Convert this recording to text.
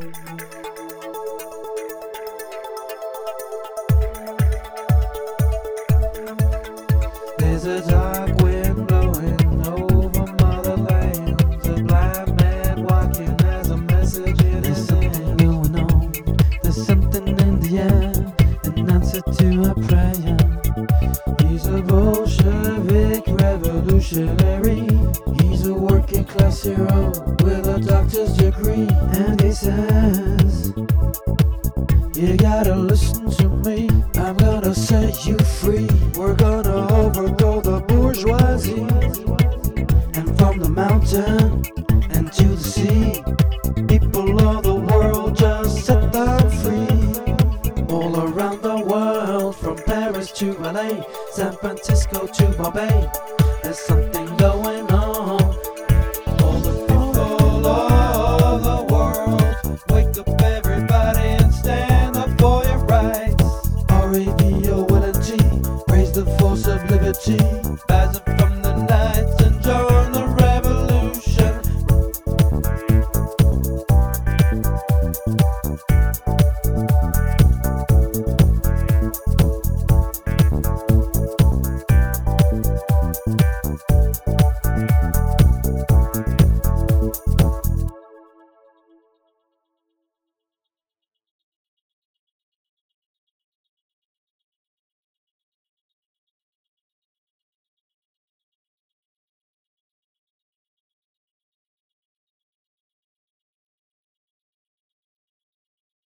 There's a dark wind blowing over motherland. A blind man walking has a message in There's his something going on. There's something in the air. An answer to our prayer. He's a Bolshevik revolutionary class hero with a doctor's degree. And he says, You gotta listen to me. I'm gonna set you free. We're gonna overthrow the bourgeoisie. And from the mountain and to the sea, people of the world just set them free. All around the world, from Paris to LA, San Francisco to Bombay, there's something. eternity.